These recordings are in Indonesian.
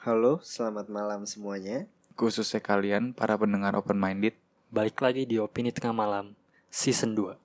Halo, selamat malam semuanya. Khususnya kalian para pendengar open minded. Balik lagi di Opini Tengah Malam Season 2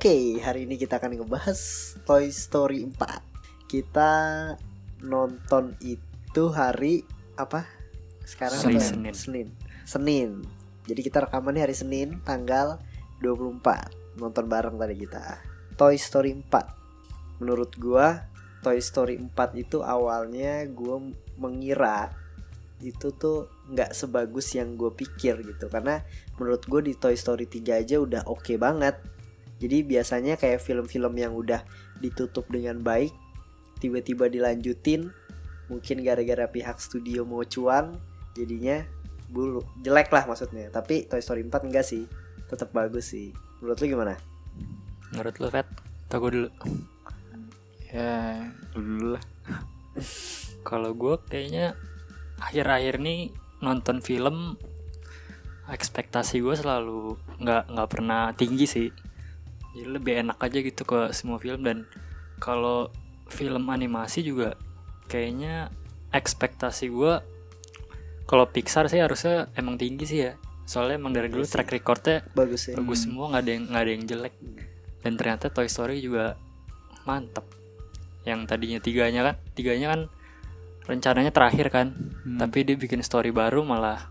Oke, hari ini kita akan ngebahas Toy Story 4. Kita nonton itu hari apa? Sekarang Senin. apa? Senin. Senin. Senin. Jadi kita rekamannya hari Senin tanggal 24. Nonton bareng tadi kita. Toy Story 4. Menurut gua Toy Story 4 itu awalnya gua mengira itu tuh nggak sebagus yang gue pikir gitu karena menurut gue di Toy Story 3 aja udah oke banget jadi biasanya kayak film-film yang udah ditutup dengan baik tiba-tiba dilanjutin mungkin gara-gara pihak studio mau cuan jadinya bulu jelek lah maksudnya. Tapi Toy Story 4 enggak sih tetap bagus sih. Menurut lu gimana? Menurut lu Fet? Tau gue dulu? Ya, dulu lah. Kalau gue kayaknya Akhir-akhir nih Nonton film Ekspektasi gue selalu nggak nggak pernah tinggi sih Jadi lebih enak aja gitu ke semua film. Dan kalau film animasi juga Kayaknya ekspektasi gue kalau Pixar sih harusnya emang tinggi sih ya. Soalnya emang dari dulu track recordnya bagus ya bagus semua nggak ada yang nggak ada yang jelek. Dan ternyata Toy Story juga mantep. Yang tadinya tiganya kan tiganya kan rencananya terakhir kan. Hmm. tapi dia bikin story baru malah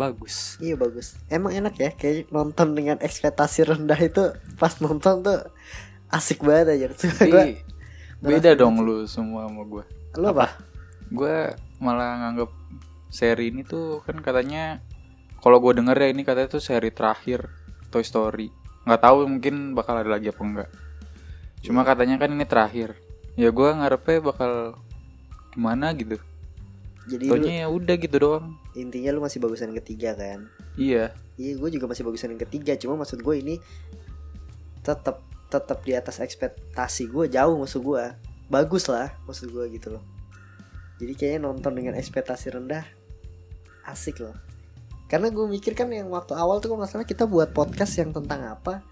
bagus Iya bagus. Emang enak ya kayak nonton dengan ekspektasi rendah itu pas nonton tuh asik banget aja. Tapi gua beda ngerasa dong gitu. lu semua sama gue. lu apa? Gue malah nganggap seri ini tuh kan katanya kalau gue denger ya ini katanya tuh seri terakhir Toy Story. Nggak tahu mungkin bakal ada lagi apa enggak. Cuma katanya kan ini terakhir. Ya gue ngarepnya bakal gimana gitu. Jadi Taunya ya udah gitu doang. intinya lu masih bagusan yang ketiga kan? Iya. Iya gue juga masih bagusan yang ketiga. Cuma maksud gue ini tetap tetap di atas ekspektasi gue jauh maksud gue. Bagus lah maksud gue gitu loh. Jadi kayaknya nonton dengan ekspektasi rendah asik loh. Karena gue mikir kan yang waktu awal tuh kalau nggak salah kita buat podcast yang tentang apa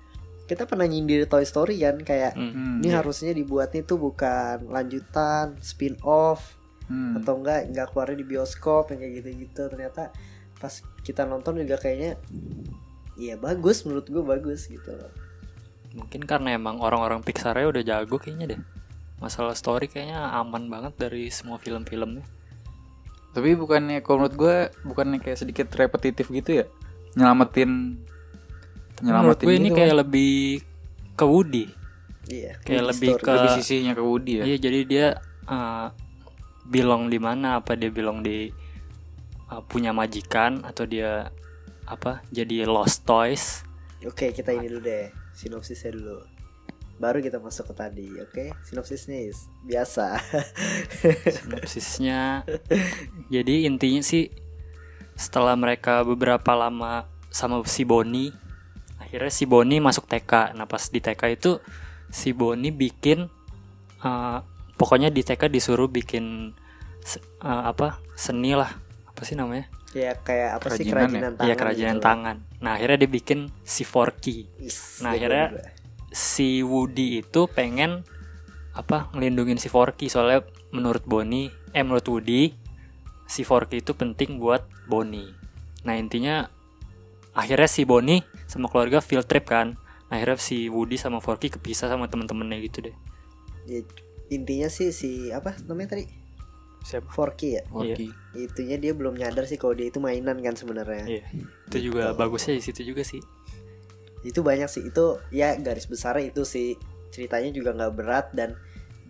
kita pernah nyindir Toy Story kan kayak Hmm. Hmm, ini iya. harusnya dibuatnya tuh bukan lanjutan spin off Hmm. atau enggak enggak keluarnya di bioskop yang kayak gitu-gitu ternyata pas kita nonton juga kayaknya iya bagus menurut gue bagus gitu loh mungkin karena emang orang-orang Pixar udah jago kayaknya deh masalah story kayaknya aman banget dari semua film-filmnya Tapi bukannya kalau menurut gue bukannya kayak sedikit repetitif gitu ya? Nyelamatin menurut gue ini gitu kayak kan. lebih ke Woody iya Kayak lebih Story. ke- lebih sisinya ke Woody ya. Iya jadi dia uh, belong di mana apa dia belong di uh, punya majikan atau dia apa jadi lost toys. Oke kita ini dulu deh. Sinopsisnya dulu. Baru kita masuk ke tadi oke? Sinopsisnya is biasa. Sinopsisnya jadi intinya sih setelah mereka beberapa lama sama si Boni akhirnya si Boni masuk TK nah pas di TK itu si Boni bikin uh, pokoknya di TK disuruh bikin se- uh, apa seni lah apa sih namanya ya kayak apa sih Kerajinan kerajinan tangan Iya kerajinan gitu tangan. Nah akhirnya dia bikin si Forky. Is, Nah, jago akhirnya juga. Si Woody itu pengen apa ngelindungin si Forky soalnya menurut Bonnie, eh menurut Woody si Forky itu penting buat Bonnie. Nah intinya akhirnya si Bonnie sama keluarga field trip kan. Nah, akhirnya si Woody sama Forky kepisah sama temen-temennya gitu deh. Ya, intinya sih si apa namanya tadi? Siapa? Forky ya? Forky. itunya dia belum nyadar sih kalau dia itu mainan kan sebenarnya. Iya. Itu juga bagusnya di situ juga sih. itu banyak sih. Itu ya garis besarnya itu sih. Ceritanya juga nggak berat dan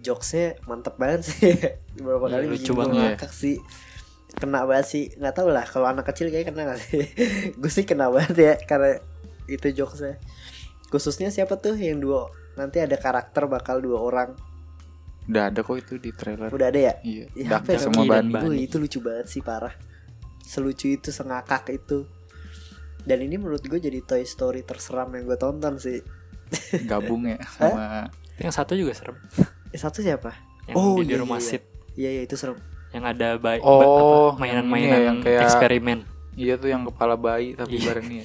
jokesnya mantep banget sih. Beberapa Iya, kali lucu bikin gue banget. ngakak sih. Kena banget sih. Nggak tahu lah kalau anak kecil kayak kena gak sih? Gue sih kena banget ya karena itu jokesnya. Khususnya siapa tuh yang dua nanti ada karakter bakal dua orang Udah ada kok itu di trailer. udah ada ya Iya. Ya, ya namanya? Bani. Bani. Wih, itu lucu banget sih parah selucu itu sengakak itu dan ini menurut gue jadi Toy Story terseram yang gue tonton sih Gabung ya sama yang satu juga serem. Eh, satu siapa? Yang Oh, di, di iya, rumah iya, sit Iya iya itu serem. yang ada bayi Oh, yang mainan-mainan ya, yang kayak- eksperimen. Iya tuh yang kepala bayi tapi Iya. bareng nih.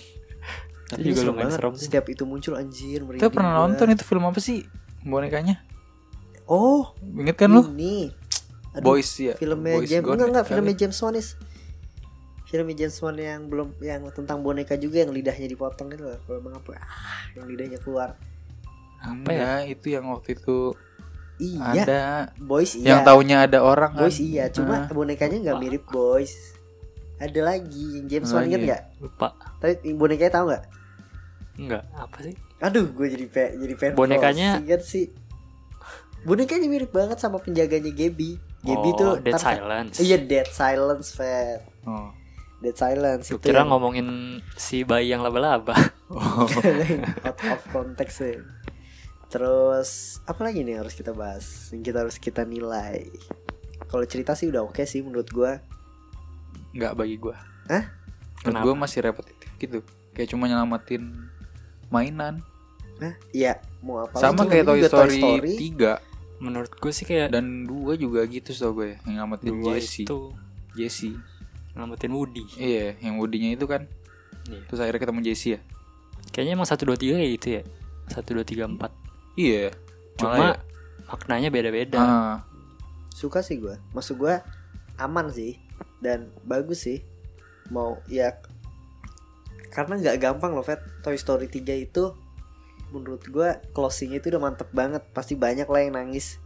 Tapi Itu juga serem lumayan serem sih. Setiap itu muncul anjir Kita merinding pernah gua. nonton itu film apa sih? Bonekanya. Oh, Ingat kan lu? Ini. Aduh, Boys ya. filmnya Boys James enggak enggak filmnya James Wan is filmnya James Wan yang belum yang tentang boneka juga yang lidahnya dipotong gitu loh kalau apa ah yang lidahnya keluar Apa ya? Itu yang waktu itu iya ada boys iya yang taunya ada orang kan. boys iya cuma Ah. bonekanya nggak mirip boys ada lagi yang James Wan inget nggak Lupa. tapi bonekanya tahu nggak Enggak, apa sih? aduh gue jadi pe jadi pengen Bonekanya- inget sih bonekanya mirip banget sama penjaganya Gaby Gaby oh, tuh Dead Silence. iya Dead Silence Fat Oh. Dead Silence Gue itu kira yang- ngomongin si bayi yang laba-laba. out of context sih. Terus apa lagi nih yang harus kita bahas? Yang kita harus kita nilai. Kalau cerita sih udah oke sih menurut gua. Enggak bagi gua. Hah? Menurut Kenapa? gua masih repetitif gitu. Kayak cuma nyelamatin mainan. Nah, iya mau apa? Sama kayak Toy Juga Story, 3 Menurut gue sih kayak dan 2 juga gitu so gue yang nyelamatin dua Jessie. itu Jessie. ngamatin Woody. Iya, yang Woody-nya itu kan. Iya. Terus akhirnya ketemu Jessie ya. Kayaknya emang 1 2 3 kayak gitu ya. 1 2 3 4. Iya. Cuma Malah ya. maknanya beda-beda. Ah, Suka sih gua. Maksud gua aman sih dan bagus sih. Mau ya karena nggak gampang loh, Vet. Toy Story 3 itu menurut gua closingnya itu udah mantep banget. Pasti banyak lah yang nangis.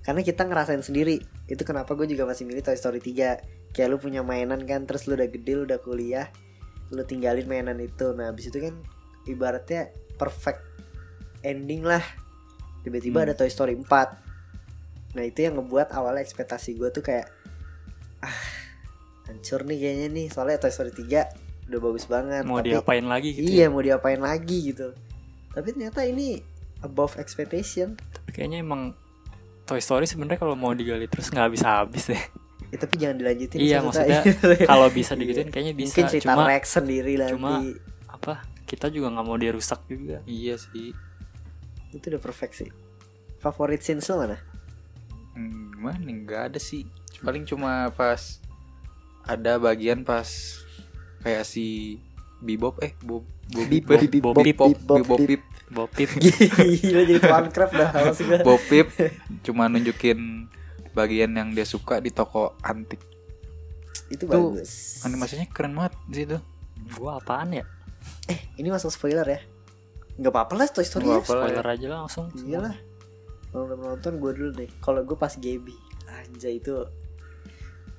Karena kita ngerasain sendiri. Itu kenapa gue juga masih milih Toy Story 3. Kayak lu punya mainan kan, terus lu udah gede, lu udah kuliah, lu tinggalin mainan itu. Nah, habis itu kan ibaratnya perfect ending lah. Tiba-tiba Hmm. ada Toy Story 4. Nah, itu yang ngebuat awalnya ekspektasi gue tuh kayak ah, hancur nih kayaknya nih. Soalnya Toy Story 3 udah bagus banget. Mau Tapi- diapain lagi gitu. Iya ya. mau diapain lagi gitu Tapi ternyata ini above expectation Tapi kayaknya emang Toy Story sebenarnya kalau mau digali terus nggak habis-habis deh. ya, Tapi jangan dilanjutin Iya, maksudnya. Kalau bisa Iya. digituin kayaknya bisa. Mungkin cerita Cuma Rex sendiri nanti cuma- apa? Kita juga nggak mau dia rusak juga. iya sih. Itu udah perfect sih Favorit scenes lo mana? Hmm, nih? Nggak ada sih. Paling cuma pas ada bagian pas kayak si Bebop eh Bob Bob Bip, Bip, bip, bip, Bob bop, Bip, bip, bop, Bob bip. Bip, Bopip. Gila jadi tuan craft dah Bob Bip cuma nunjukin bagian yang dia suka di toko antik. Itu Itu bagus Animasinya keren banget di situ. Gua apaan ya? Eh ini masuk spoiler ya Gak apa-apa lah Toy Story Nggak ya. Spoiler aja langsung. Iya lah Kalau udah menonton gue dulu deh Kalau gue pas Gaby Anjay itu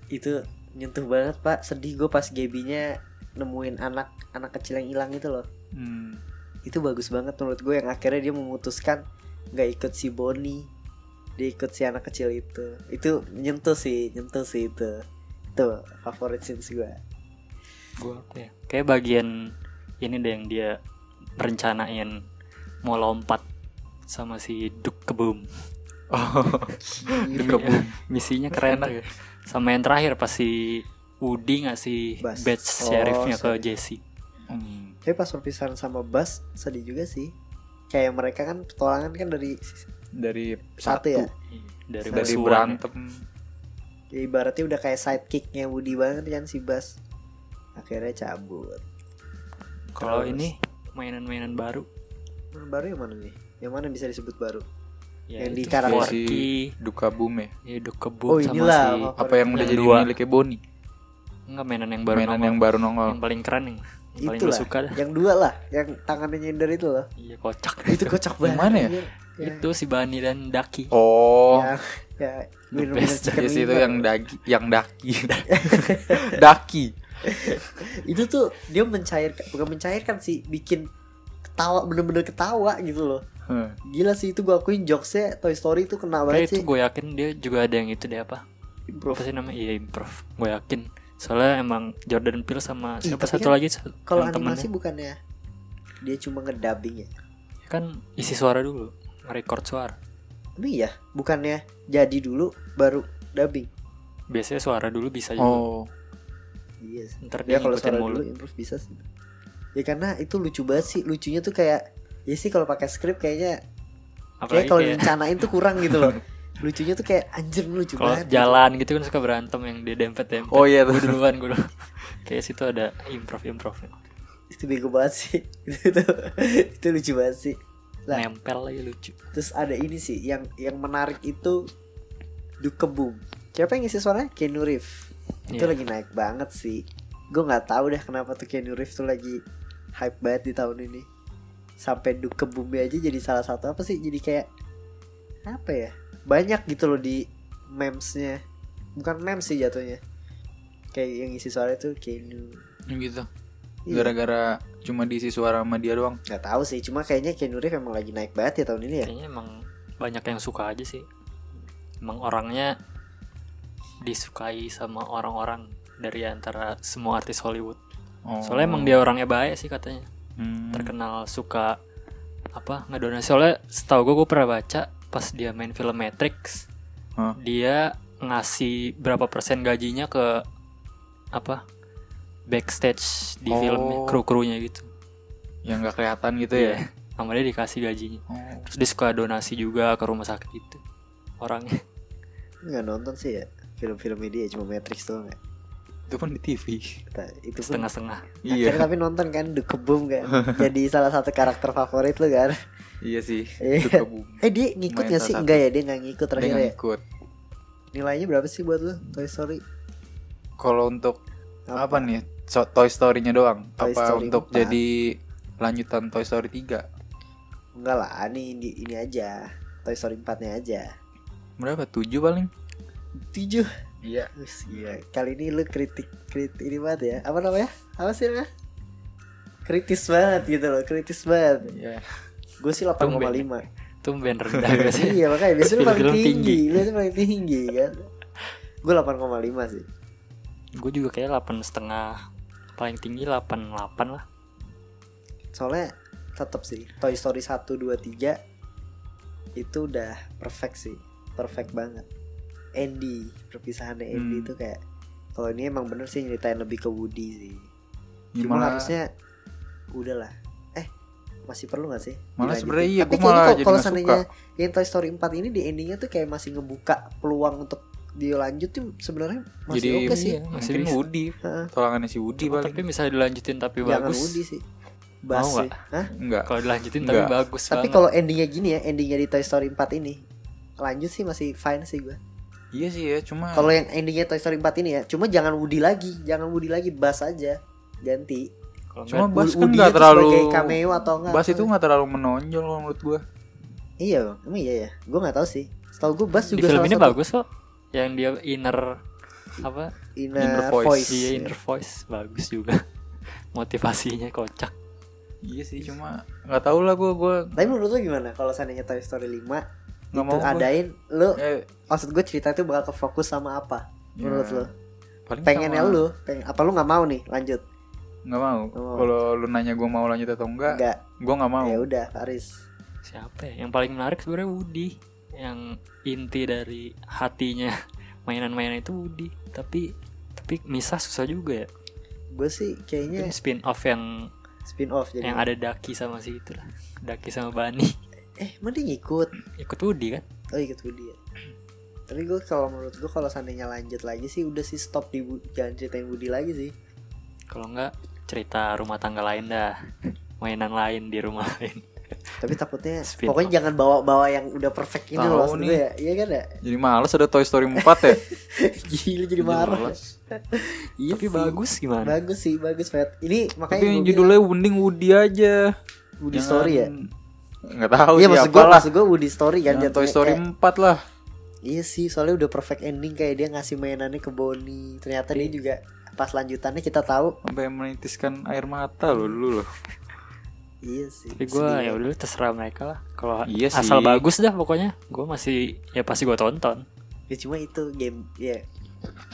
Itu nyentuh banget pak Sedih gue pas Gaby-nya Nemuin anak Anak kecil yang hilang itu loh Hmm. itu bagus banget menurut gue yang akhirnya dia memutuskan nggak ikut si Bonnie dia ikut si anak kecil itu itu nyentuh sih nyentuh sih itu itu favorit scenes gue Gua apa ya? Kayak bagian ini deh yang dia rencanain mau lompat sama si Duk Kebum. Oh, Gila. Kebum. Misinya keren tuh. Sama yang terakhir pas si Woody ngasih Bas. badge Oh, sheriffnya ke. Jesse. Hmm. tapi pas perpisahan sama Bas sedih juga sih kayak mereka kan petualangan kan dari Dari satu satu, ya Dari, dari ya. berantem. ya ibaratnya udah kayak sidekicknya Woody banget kan si Bas akhirnya cabut Kalau ini mainan-mainan baru Yang baru yang mana nih yang mana bisa disebut baru ya Yang di karakter. si Forky, Duka Boom ya. ya Duk Kebum Oh, sama inilah, si apa- yang udah jadi miliknya Bonnie? Enggak mainan yang baru Mainan nongol. yang baru nongol. yang paling keren yang, yang paling gue itulah suka dah. yang dua lah yang tangannya nyender itu loh Iya kocak. itu kocak Yang banget mana ya? Yang- Itu si Bani dan Daki. Oh, yang ya The bener-bener best. chicken Yes, itu liver. yang dagi, yang daki, daki. itu tuh dia mencairkan bukan mencairkan sih bikin ketawa bener-bener ketawa gitu loh Huh. gila sih itu gua akuin jokesnya Toy Story itu kena Kayak banget itu sih gue yakin dia juga ada yang itu deh apa? Apa sih namanya? Iya improv. Gue yakin. Soalnya emang Jordan Peele sama Ih, siapa satu kan lagi kalau animasi temennya. bukannya dia cuma ngedubbing ya kan isi suara dulu, record suara. tapi iya bukannya jadi dulu baru dubbing Biasanya suara dulu bisa juga. Oh, iya sih. Ntar ya dia kalau ngikutin suara mulu. dulu improv bisa sih ya karena itu lucu banget sih lucunya tuh kayak ya sih kalau pakai skrip kayaknya kayak kalau kayak direncanain tuh kurang gitu loh lucunya tuh kayak anjir lu lucu kalau banget jalan gitu kan suka berantem yang dia dempet dempet Oh iya tuh. gue duluan gue duluan. Kayak situ ada improv improv. Itu bego banget sih. Itu itu lucu banget sih. Lah nempel lagi lucu. terus ada ini sih yang yang menarik itu Dukebum. Siapa yang ngisi suaranya? Keanu Reeves. Itu Iya. lagi naik banget sih. Gue nggak tahu deh kenapa tuh Keanu Reeves tuh lagi hype banget di tahun ini. Sampai Dukebum aja jadi salah satu apa sih? Jadi kayak apa ya banyak gitu loh di memesnya. Bukan memes sih jatuhnya. Kayak yang isi suara itu Keanu gitu. Iya. gara-gara cuma diisi suara sama dia doang. Nggak tahu sih cuma kayaknya Keanu Reeves emang lagi naik banget ya tahun ini ya? Kayaknya emang banyak yang suka aja sih. Emang orangnya disukai sama orang-orang dari antara semua artis Hollywood. Oh. soalnya emang dia orangnya baik sih katanya. Hmm. terkenal suka apa ngedonasi. Soalnya setahu gue gue pernah baca pas dia main film Matrix Hah? dia ngasih berapa persen gajinya ke apa backstage di Oh. filmnya kru krunya gitu. Yang nggak kelihatan gitu Iya. ya? sama dia dikasih gajinya. Oh. terus dia suka donasi juga ke rumah sakit gitu orangnya. Nggak nonton sih ya film-film dia cuma Matrix doang ya. Itu kan di TV Kita- itu pun setengah-setengah. iya. akhirnya tapi nonton kan The Kebum kan. Jadi salah satu karakter favorit lu kan iya sih Iya. kebum eh dia ngikut gak sih? enggak ya dia nggak ngikut dia terakhir nggak ya? ikut nilainya berapa sih buat lu Toy Story? Kalau untuk apa, nih? So- Toy Story-nya doang. Toy apa Story untuk 4. jadi lanjutan Toy Story 3 enggak lah ini ini, ini aja. Toy Story 4 nya aja. Berapa? 7 paling? Tujuh? Iya. Wis, gila. Kali ini lu kritik kritik ini banget ya. Apa namanya? Apa sih namanya? Kritis banget gitu loh, kritis banget. iya Gue sih 8,5. tumben rendah biasanya iya, makanya biasanya paling tinggi. tinggi. Biasanya paling tinggi kan. Gue 8,5 sih. gue juga kayak 8 setengah paling tinggi 88 lah Soalnya tetap sih Toy Story 1 2 3 itu udah perfect sih. Perfect banget. Andy, perpisahannya Andy Hmm. itu kayak kalau ini emang bener sih nyeritain lebih ke Woody sih. Ya, Cuma malah- harusnya udahlah. Masih perlu gak sih? Malah dilanjutin? sebenarnya iya, Tapi malah kalau- jadi kalau seandainya yang Toy Story 4 ini di endingnya tuh kayak masih ngebuka peluang untuk dia lanjut tuh sebenarnya masih jadi oke sih. iya, masih mungkin. Woody Heeh. tolangannya si Woody paling tapi bisa dilanjutin tapi Jangan bagus Woody sih. Bas Mau sih. Hah? enggak kalau dilanjutin tapi Enggak. bagus Tapi banget. kalau endingnya gini ya, endingnya di Toy Story 4 ini lanjut sih masih fine sih gue. iya sih ya cuma Kalau yang endingnya Toy Story 4 ini ya, cuma jangan Woody lagi, jangan Woody lagi, Bas aja. Ganti. Cuma enggak, Bas kan nggak terlalu sebagai cameo atau enggak? Bas itu nggak terlalu menonjol kalau menurut gua Iya, Bang. emang iya ya. Gue nggak tahu sih. Setahu gue Bas di juga film salah ini satu bagus kok yang dia inner apa inner, Inner voice. voice. iya ya. inner voice bagus juga motivasinya kocak iya sih cuma nggak tahu lah gua gua Tapi menurut lu gimana kalau seandainya Toy Story 5 nggak itu mau adain lu eh, maksud gue cerita itu bakal ke fokus sama apa menurut ya, lu? paling Pengennya sama. lu, pengen apa lu nggak mau nih lanjut? Nggak mau mau. kalau lu nanya gua mau lanjut atau enggak Enggak. gua nggak mau Ya udah, Faris. siapa ya yang paling menarik sebenarnya Woody yang inti dari hatinya mainan-mainan itu Woody tapi tapi misah susah juga ya Gue sih kayaknya Mungkin spin off yang spin off jadi. yang ada Daki sama si itu lah Daki sama Bani Eh, mending ikut. ikut Woody kan Oh, ikut Woody ya. Tapi gue kalau menurut gue kalau seandainya lanjut lagi sih udah sih stop di jangan ceritain Woody lagi sih. Kalau enggak cerita rumah tangga lain dah mainan lain di rumah lain Tapi takutnya Spin pokoknya jangan bawa-bawa yang udah perfect ini loh maksud gue ya. Iya kan ya? jadi males ada Toy Story 4 ya Gila jadi marah. Iya tapi sih. bagus gimana Bagus sih, bagus Fat. Ini makanya tapi yang judulnya mending Woody aja bilang Woody Story ya. nggak tahu Iya sih maksud gue maksud gue Woody Story kan Jangan Toy Story kayak- 4 lah Iya sih soalnya udah perfect ending kayak dia ngasih mainannya ke Bonnie Ternyata dia juga pas lanjutannya kita tahu. Sampai menitiskan air mata lo dulu loh. Iya sih. Tapi gue sedih ya udah terserah mereka lah. Kalau Iya asal sih. bagus dah pokoknya. Gue masih ya pasti gue tonton. Ya cuma itu game ya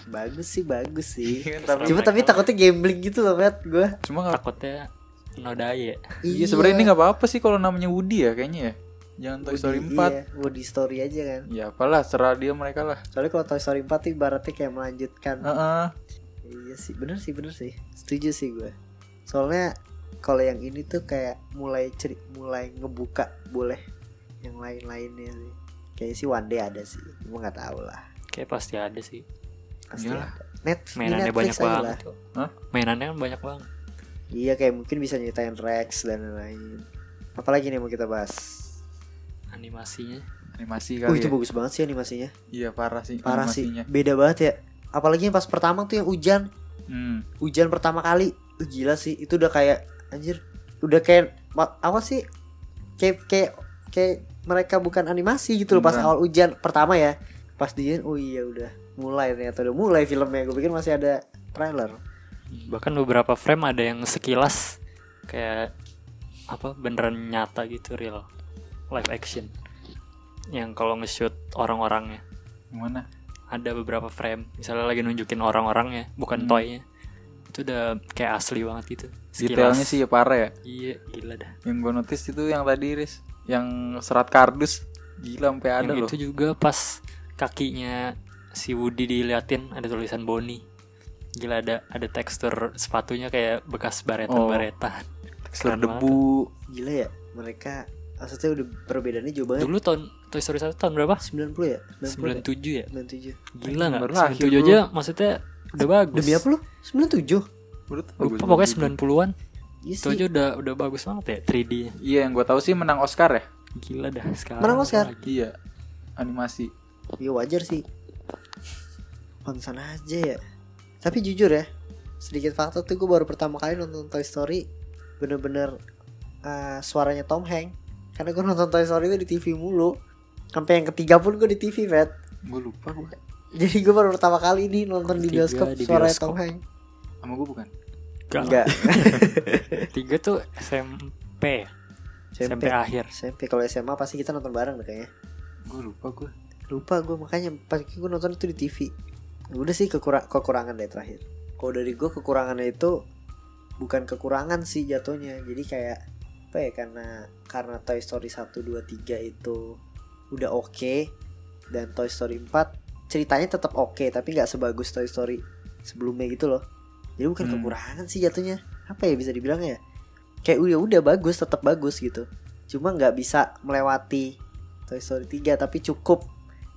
bagus sih bagus sih. Iya, tapi- Cuma tapi takutnya gambling gitu loh Matt gue cuma nggak takutnya nodai ya. Iya sebenarnya ini nggak apa-apa sih kalau namanya Woody ya kayaknya ya. Jangan Toy Story 4 Iya Woody Story aja kan. Ya apalah serah dia mereka lah. Soalnya kalau Toy Story 4 tuh ibaratnya kayak melanjutkan Heeh. Iya sih bener sih bener sih. Setuju sih gue. Soalnya kalau yang ini tuh kayak mulai ceri mulai ngebuka boleh yang lain-lainnya sih. Kayaknya sih one day ada sih cuma nggak tahu lah. Kayak pasti ada sih. Pasti ada. Net, mainannya Netflix banyak banget. Hah? mainannya kan banyak banget. Iya kayak mungkin bisa nyeritain Rex dan lain-lain. Apalagi nih mau kita bahas? Animasinya. Animasi oh kali itu ya. bagus banget sih animasinya. Iya parah sih parah sih. animasinya. beda banget ya apalagi yang pas pertama tuh yang hujan. Hmm. hujan pertama kali. Uh, gila sih. Itu udah kayak anjir. Udah kayak apa sih? Kayak kayak kayak mereka bukan animasi gitu loh pas Beneran. awal hujan pertama ya. Pas dia oh iya udah mulai ternyata. Udah mulai filmnya. Gue pikir masih ada trailer. Bahkan beberapa frame ada yang sekilas kayak apa beneran nyata gitu real live action. Yang kalau nge-shoot orang-orangnya. Gimana? Ada beberapa frame. Misalnya lagi nunjukin orang-orangnya bukan Hmm. toynya. Itu udah kayak asli banget gitu. Detailnya sih ya parah ya. iya gila dah. Yang gue notice itu yang tadi Riz, yang serat kardus. Gila sampai ada yang loh. itu juga pas kakinya si Woody diliatin ada tulisan Bonnie. Gila ada ada tekstur sepatunya kayak bekas baretan baretan Tekstur keren debu. gila ya mereka maksudnya udah perbedaannya jauh banget. Dulu tahun Toy Story 1 tahun berapa 90 ya 90 ya? 97 ya 97 gila nggak Baru lahir 97 lu. aja maksudnya udah bagus demi apa lu 97 Menurut lupa pokoknya 90-an iya itu aja udah udah bagus banget ya 3D -nya. Iya yang gue tahu sih menang Oscar ya. gila dah sekarang Menang Oscar? lagi. Iya. Animasi. Iya wajar sih Pantesan aja ya Tapi jujur ya Sedikit fakta tuh gue baru pertama kali nonton Toy Story Bener-bener eh, Suaranya Tom Hanks Karena gue nonton Toy Story itu di TV mulu Sampai yang ketiga pun gue di TV Vet Gue lupa gue. Jadi gue baru pertama kali nih nonton di Ketiga bioskop di Suaranya bioskop. Tom Hanks. Sama gue bukan. Enggak. Enggak. Tiga tuh SMP SMP akhir. SMP kalau SMA pasti kita nonton bareng deh kayaknya. Gue lupa gue. Lupa gue makanya pas gue nonton itu di TV Udah sih kekura- kekurangan deh terakhir. Kalau dari gue kekurangannya itu Bukan kekurangan sih jatuhnya. Jadi kayak Apa ya karena Karena Toy Story 1, 2, 3 itu Udah oke Dan Toy Story 4 Ceritanya tetap oke Tapi nggak sebagus Toy Story Sebelumnya gitu loh. Jadi bukan Hmm. kekurangan sih jatuhnya. Apa ya bisa dibilangnya ya? Kayak udah udah bagus Tetap bagus gitu. Cuma nggak bisa melewati Toy Story 3 Tapi cukup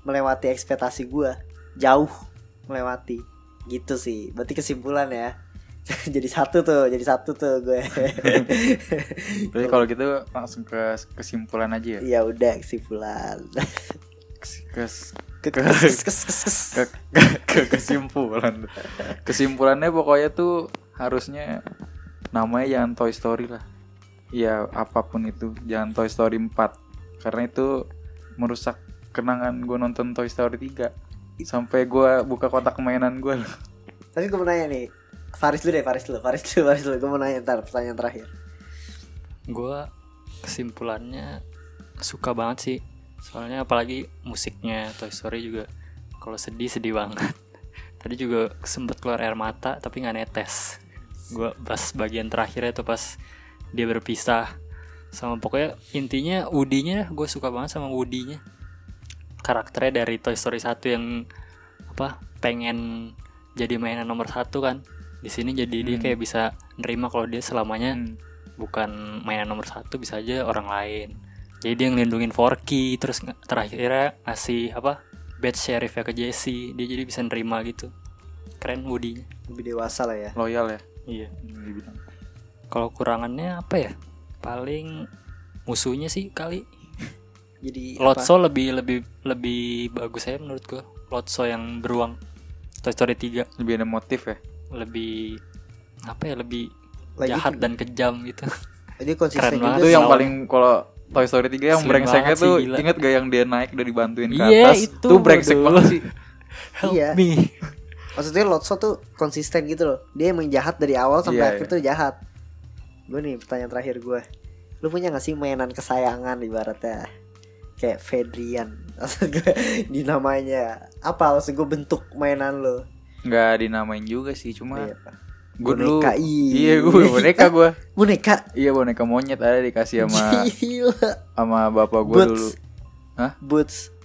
melewati ekspektasi gue jauh melewati. Gitu sih. Berarti kesimpulan ya jadi satu tuh jadi satu tuh gue Jadi kalau gitu langsung ke kesimpulan aja ya. ya udah kesimpulan Ke, Ke- Ke- kes- kes- kes- kes. ke, ke, ke kesimpulan. Kesimpulannya pokoknya tuh harusnya namanya jangan Toy Story lah. Ya apa pun itu, jangan Toy Story 4 karena itu merusak kenangan gue nonton Toy Story 3 sampai gue buka kotak mainan gue tapi gue mau nanya nih Faris dulu deh Faris dulu Faris dulu Faris dulu. Gue mau nanya ntar pertanyaan terakhir. Gue kesimpulannya suka banget sih. Soalnya apalagi musiknya Toy Story juga kalau sedih sedih banget. Tadi juga sempet keluar air mata tapi nggak netes. Gue pas bagian terakhirnya tuh pas dia berpisah sama pokoknya intinya Woody-nya gue suka banget sama Woody-nya. Karakternya dari Toy Story 1 yang apa pengen jadi mainan nomor satu kan di sini jadi dia Hmm. kayak bisa nerima kalau dia selamanya Hmm. bukan mainan nomor satu bisa aja orang lain. Jadi dia ngelindungin Forky terus terakhirnya ngasih apa badge sheriffnya ke Jesse dia jadi bisa nerima gitu. Keren Woody lebih dewasa lah ya. Loyal ya? Iya. Hmm, kalau kurangannya apa ya? Paling musuhnya sih kali. Jadi apa? Lotso lebih lebih lebih bagus saya menurut gua. Lotso yang beruang. Toy Story 3 lebih ada motif ya lebih apa ya lebih Lagi jahat dan kejam gitu. Dia konsisten Keren juga itu yang paling kalau Toy Story 3 yang Slim brengseknya sih, tuh gila. inget gak yang dia naik udah dibantuin ke Iya, atas? itu, tuh brengsek banget sih. Help Iya. me. Maksudnya Lotso tuh konsisten gitu loh. Dia emang jahat dari awal sampai Iya, akhir iya. tuh jahat. Gue nih pertanyaan terakhir gue lu punya gak sih mainan kesayangan ibaratnya? Kayak Fedrian. Maksud gue dinamanya. Apa maksud gue bentuk mainan lo nggak dinamain juga sih cuma Iya. gue dulu iya. gue boneka gue boneka iya boneka monyet ada dikasih sama gila sama bapak gue dulu Hah? boots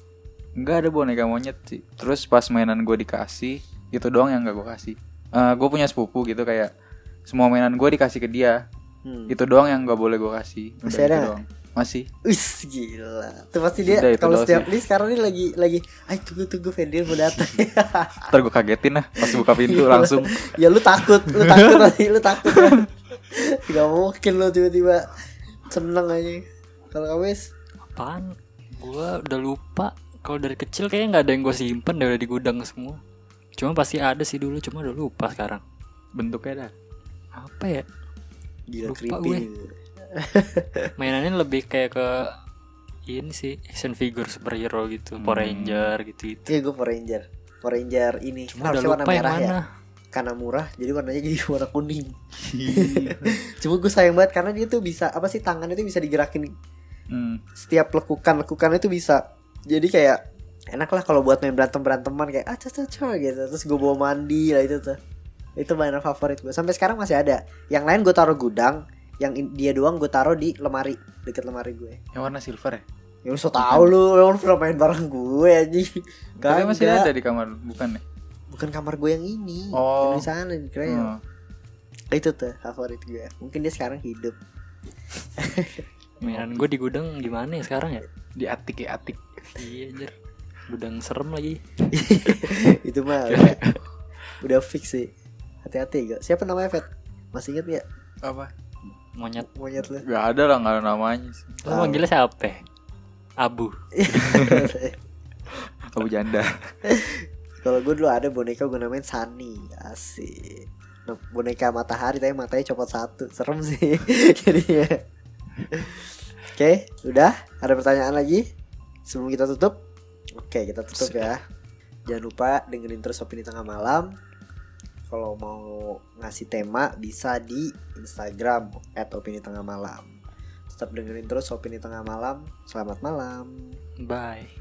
Enggak ada boneka monyet sih. Terus pas mainan gue dikasih, itu doang yang gak gue kasih. Eh gue punya sepupu gitu kayak semua mainan gue dikasih ke dia. Hmm. Itu doang yang gak boleh gue kasih. Udah Masih ada itu nggak? doang. Masih. Wis gila. Tuh pasti dia kalau setiap ini sekarang ini lagi lagi ay tunggu tunggu Fendir mau datang. Ntar gue kagetin lah pas buka pintu langsung. ya lu takut, lu takut nanti lu takut kan. Gak mungkin lu tiba-tiba seneng aja. Kalau kamu wis Apaan? Gua udah lupa. Kalau dari kecil kayaknya nggak ada yang gue simpen udah di gudang semua. Cuma pasti ada sih dulu, cuma udah lupa sekarang. Bentuknya dah. Apa ya? gila Lupa creepy. gue. Mainannya lebih kayak ke ini sih action figure superhero gitu, Power Hmm. Ranger gitu gitu. Iya gue Power Ranger. Power Ranger ini Cuma udah warna merah ya. mana. Karena murah jadi warnanya jadi warna kuning. Cuma gue sayang banget karena dia tuh bisa apa sih tangannya tuh bisa digerakin Hmm. setiap lekukan lekukan itu bisa jadi kayak enak lah kalau buat main berantem beranteman kayak ah cocok cocok gitu terus gue bawa mandi lah itu tuh itu mainan favorit gue sampai sekarang masih ada yang lain gue taruh gudang yang dia doang gue taruh di lemari deket lemari gue Yang warna silver ya? ya lu so tau lu lu pernah main bareng gue aja Katanya masih ada di kamar, bukan ya? bukan kamar gue yang ini Oh. yang di sana di Kreo. Oh. itu tuh favorit gue mungkin dia sekarang hidup Mainan gue di gudang gimana ya sekarang ya? Di atik ya atik. Iya anjir. Gudang serem lagi. itu mah udah, udah fix sih hati-hati gak siapa namanya Fet masih inget gak Apa? Monyet. monyet lu Gak ada lah, gak ada namanya sih. Lo manggilnya siapa? Abu. Abu janda. Kalau gue dulu ada boneka gue namain Sunny. Asik. Boneka matahari tapi matanya copot satu. Serem sih. Jadinya. Oke udah? Ada pertanyaan lagi? Sebelum kita tutup? Oke kita tutup ya. Jangan lupa dengerin terus Opini Tengah Malam Kalau mau ngasih tema Bisa di Instagram At Opini Tengah Malam. Tetap dengerin terus Opini Tengah Malam. Selamat malam. Bye.